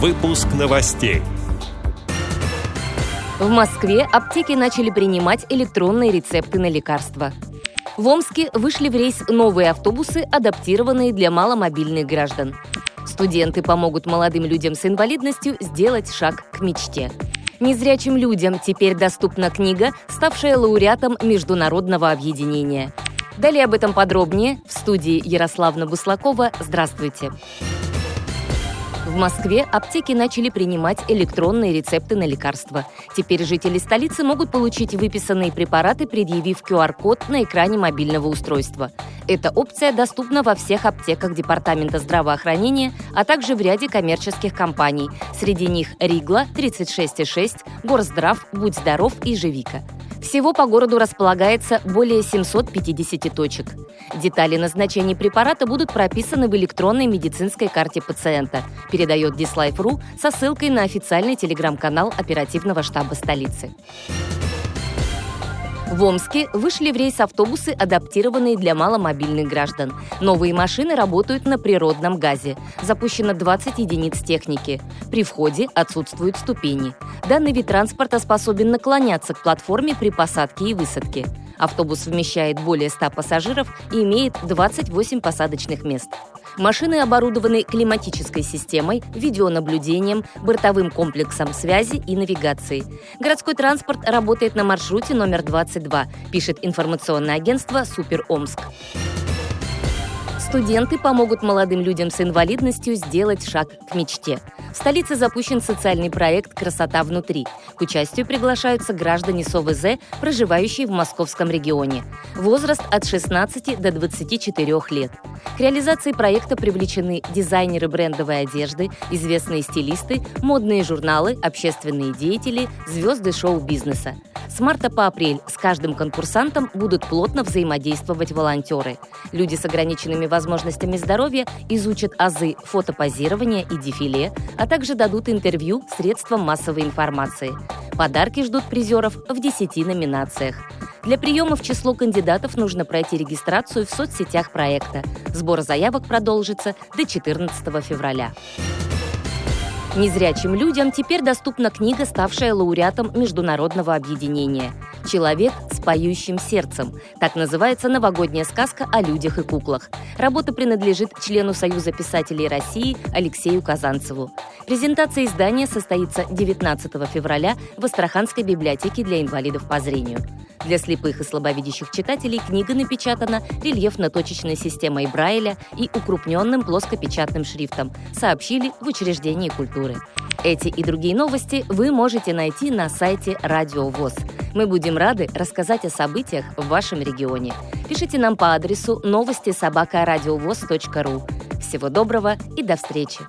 Выпуск новостей. В Москве аптеки начали принимать электронные рецепты на лекарства. В Омске вышли в рейс новые автобусы, адаптированные для маломобильных граждан. Студенты помогут молодым людям с инвалидностью сделать шаг к мечте. Незрячим людям теперь доступна книга, ставшая лауреатом международного объединения. Далее об этом подробнее в студии Ярославна Буслакова. Здравствуйте! В Москве аптеки начали принимать электронные рецепты на лекарства. Теперь жители столицы могут получить выписанные препараты, предъявив QR-код на экране мобильного устройства. Эта опция доступна во всех аптеках Департамента здравоохранения, а также в ряде коммерческих компаний. Среди них Ригла, 36,6, Горздрав, Будь здоров и Живика. Всего по городу располагается более 750 точек. Детали назначения препарата будут прописаны в электронной медицинской карте пациента, передает Dislife.ru со ссылкой на официальный телеграм-канал оперативного штаба столицы. В Омске вышли в рейс автобусы, адаптированные для маломобильных граждан. Новые машины работают на природном газе. Запущено 20 единиц техники. При входе отсутствуют ступени. Данный вид транспорта способен наклоняться к платформе при посадке и высадке. Автобус вмещает более 100 пассажиров и имеет 28 посадочных мест. Машины оборудованы климатической системой, видеонаблюдением, бортовым комплексом связи и навигации. Городской транспорт работает на маршруте номер 22, пишет информационное агентство «Супер Омск». Студенты помогут молодым людям с инвалидностью сделать шаг к мечте. В столице запущен социальный проект «Красота внутри». К участию приглашаются граждане СОВЗ, проживающие в московском регионе. Возраст от 16 до 24 лет. К реализации проекта привлечены дизайнеры брендовой одежды, известные стилисты, модные журналы, общественные деятели, звезды шоу-бизнеса. С марта по апрель с каждым конкурсантом будут плотно взаимодействовать волонтеры. Люди с ограниченными возможностями здоровья изучат азы фотопозирования и дефиле, а также дадут интервью средствам массовой информации. Подарки ждут призеров в 10 номинациях. Для приема в число кандидатов нужно пройти регистрацию в соцсетях проекта. Сбор заявок продолжится до 14 февраля. Незрячим людям теперь доступна книга, ставшая лауреатом международного объединения «Человек с поющим сердцем». Так называется новогодняя сказка о людях и куклах. Работа принадлежит члену Союза писателей России Алексею Казанцеву. Презентация издания состоится 19 февраля в Астраханской библиотеке для инвалидов по зрению. Для слепых и слабовидящих читателей книга напечатана рельефно-точечной системой Брайля и укрупненным плоскопечатным шрифтом, сообщили в учреждении культуры. Эти и другие новости вы можете найти на сайте Радио ВОЗ. Мы будем рады рассказать о событиях в вашем регионе. Пишите нам по адресу новости собака ру. Всего доброго и до встречи!